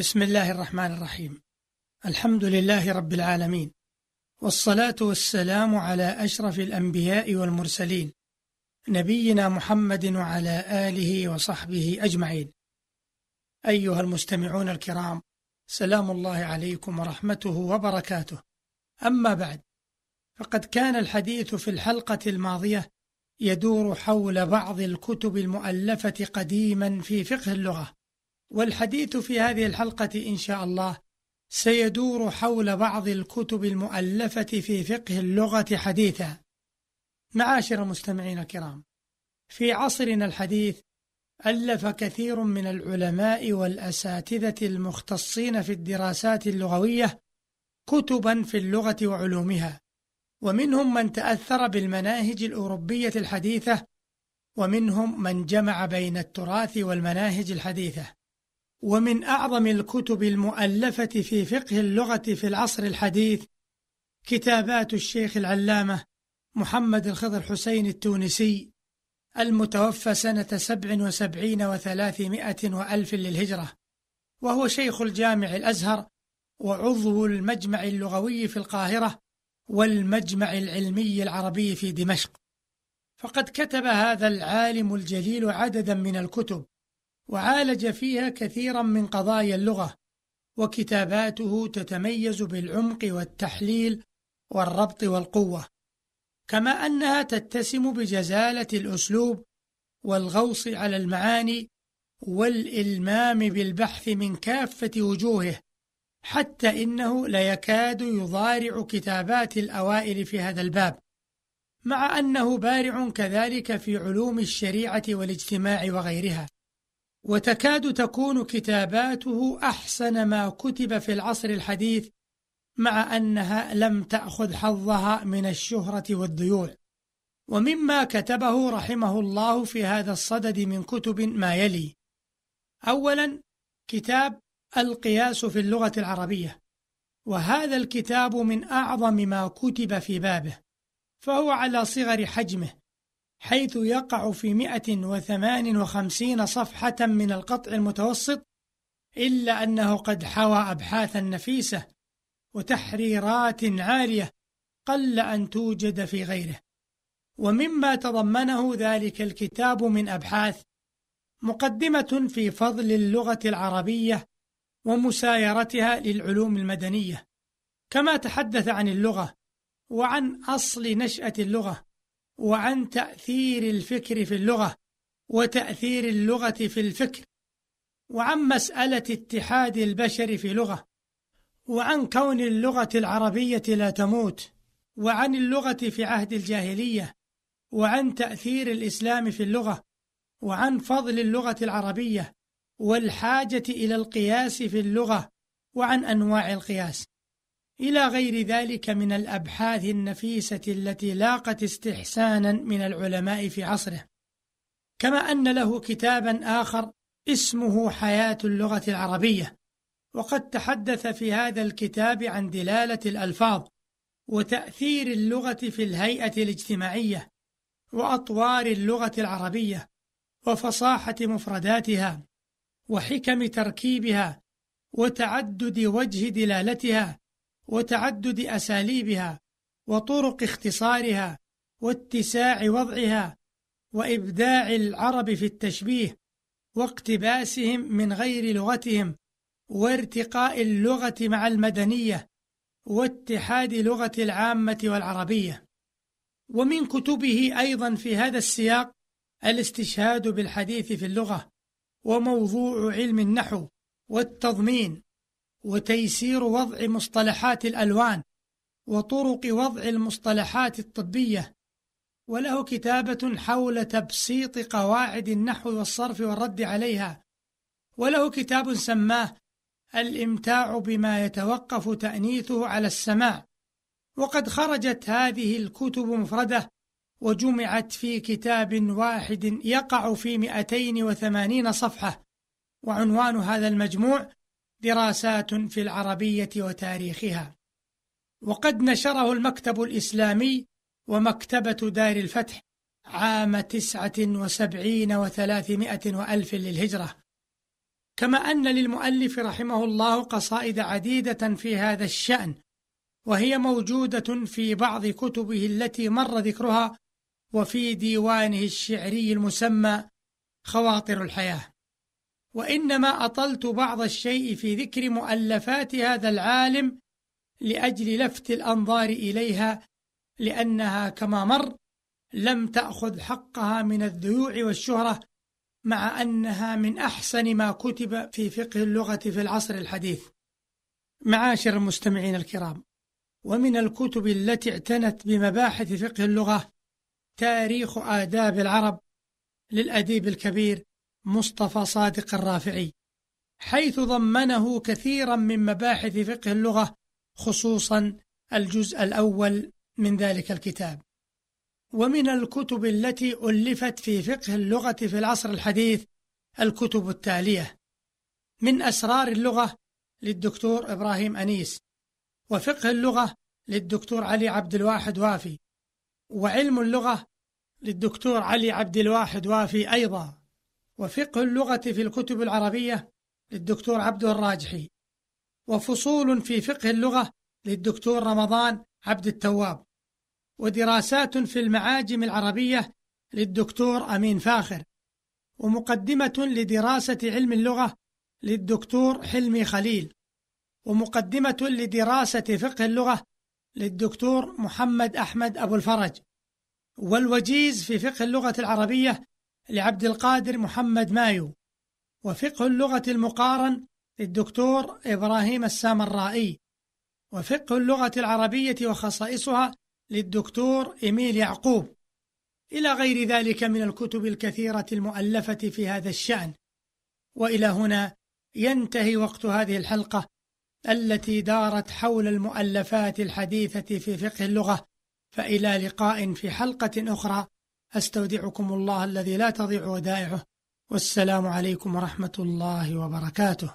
بسم الله الرحمن الرحيم الحمد لله رب العالمين والصلاة والسلام على أشرف الأنبياء والمرسلين نبينا محمد وعلى آله وصحبه أجمعين أيها المستمعون الكرام سلام الله عليكم ورحمته وبركاته أما بعد فقد كان الحديث في الحلقة الماضية يدور حول بعض الكتب المؤلفة قديما في فقه اللغة والحديث في هذه الحلقة إن شاء الله سيدور حول بعض الكتب المؤلفة في فقه اللغة حديثا. معاشر المستمعين الكرام في عصرنا الحديث ألف كثير من العلماء والأساتذة المختصين في الدراسات اللغوية كتبا في اللغة وعلومها ومنهم من تأثر بالمناهج الأوروبية الحديثة ومنهم من جمع بين التراث والمناهج الحديثة. ومن أعظم الكتب المؤلفة في فقه اللغة في العصر الحديث كتابات الشيخ العلامة محمد الخضر حسين التونسي المتوفى سنة سبع وسبعين وثلاثمائة وألف للهجرة وهو شيخ الجامع الأزهر وعضو المجمع اللغوي في القاهرة والمجمع العلمي العربي في دمشق. فقد كتب هذا العالم الجليل عددا من الكتب وعالج فيها كثيرا من قضايا اللغة وكتاباته تتميز بالعمق والتحليل والربط والقوة كما أنها تتسم بجزالة الأسلوب والغوص على المعاني والإلمام بالبحث من كافة وجوهه حتى إنه ليكاد يضارع كتابات الأوائل في هذا الباب مع أنه بارع كذلك في علوم الشريعة والاجتماع وغيرها. وتكاد تكون كتاباته أحسن ما كتب في العصر الحديث مع أنها لم تأخذ حظها من الشهرة والضيوع ومما كتبه رحمه الله في هذا الصدد من كتب ما يلي. أولا كتاب القياس في اللغة العربية. وهذا الكتاب من أعظم ما كتب في بابه فهو على صغر حجمه. حيث يقع في 158 صفحة من القطع المتوسط إلا أنه قد حوى أبحاثا نفيسة وتحريرات عالية قل أن توجد في غيره. ومما تضمنه ذلك الكتاب من أبحاث مقدمة في فضل اللغة العربية ومسايرتها للعلوم المدنية كما تحدث عن اللغة وعن أصل نشأة اللغة وعن تأثير الفكر في اللغة وتأثير اللغة في الفكر وعن مسألة اتحاد البشر في لغة وعن كون اللغة العربية لا تموت وعن اللغة في عهد الجاهلية وعن تأثير الإسلام في اللغة وعن فضل اللغة العربية والحاجة إلى القياس في اللغة وعن أنواع القياس. إلى غير ذلك من الأبحاث النفيسة التي لاقت استحسانا من العلماء في عصره. كما أن له كتابا آخر اسمه حياة اللغة العربية. وقد تحدث في هذا الكتاب عن دلالة الألفاظ وتأثير اللغة في الهيئة الاجتماعية وأطوار اللغة العربية وفصاحة مفرداتها وحكم تركيبها وتعدد وجه دلالتها وتعدد أساليبها وطرق اختصارها واتساع وضعها وإبداع العرب في التشبيه واقتباسهم من غير لغتهم وارتقاء اللغة مع المدنية واتحاد لغة العامة والعربية. ومن كتبه أيضا في هذا السياق الاستشهاد بالحديث في اللغة وموضوع علم النحو والتضمين. وتيسير وضع مصطلحات الألوان وطرق وضع المصطلحات الطبية. وله كتابة حول تبسيط قواعد النحو والصرف والرد عليها. وله كتاب سماه الإمتاع بما يتوقف تأنيثه على السماع. وقد خرجت هذه الكتب مفردة وجمعت في كتاب واحد يقع في 280 صفحة. وعنوان هذا المجموع دراسات في العربية وتاريخها. وقد نشره المكتب الإسلامي ومكتبة دار الفتح عام تسعة وسبعين وثلاثمائة وألف للهجرة. كما أن للمؤلف رحمه الله قصائد عديدة في هذا الشأن وهي موجودة في بعض كتبه التي مر ذكرها وفي ديوانه الشعري المسمى خواطر الحياة. وإنما أطلت بعض الشيء في ذكر مؤلفات هذا العالم لأجل لفت الأنظار إليها لأنها كما مر لم تأخذ حقها من الذيوع والشهرة مع أنها من أحسن ما كتب في فقه اللغة في العصر الحديث. معاشر المستمعين الكرام ومن الكتب التي اعتنت بمباحث فقه اللغة تاريخ آداب العرب للأديب الكبير مصطفى صادق الرافعي حيث ضمنه كثيرا من مباحث فقه اللغة خصوصا الجزء الأول من ذلك الكتاب. ومن الكتب التي ألفت في فقه اللغة في العصر الحديث الكتب التالية. من أسرار اللغة للدكتور إبراهيم أنيس وفقه اللغة للدكتور علي عبد الواحد وافي وعلم اللغة للدكتور علي عبد الواحد وافي أيضا. وفقه اللغة في الكتب العربية للدكتور عبد الراجحي وفصول في فقه اللغة للدكتور رمضان عبد التواب ودراسات في المعاجم العربية للدكتور أمين فاخر ومقدمة لدراسة علم اللغة للدكتور حلمي خليل ومقدمة لدراسة فقه اللغة للدكتور محمد أحمد أبو الفرج. والوجيز في فقه اللغة العربية لعبد القادر محمد مايو وفقه اللغة المقارن للدكتور إبراهيم السامرائي وفقه اللغة العربية وخصائصها للدكتور إيميل يعقوب. إلى غير ذلك من الكتب الكثيرة المؤلفة في هذا الشأن. وإلى هنا ينتهي وقت هذه الحلقة التي دارت حول المؤلفات الحديثة في فقه اللغة. فإلى لقاء في حلقة أخرى. أستودعكم الله الذي لا تضيع ودائعه. والسلام عليكم ورحمة الله وبركاته.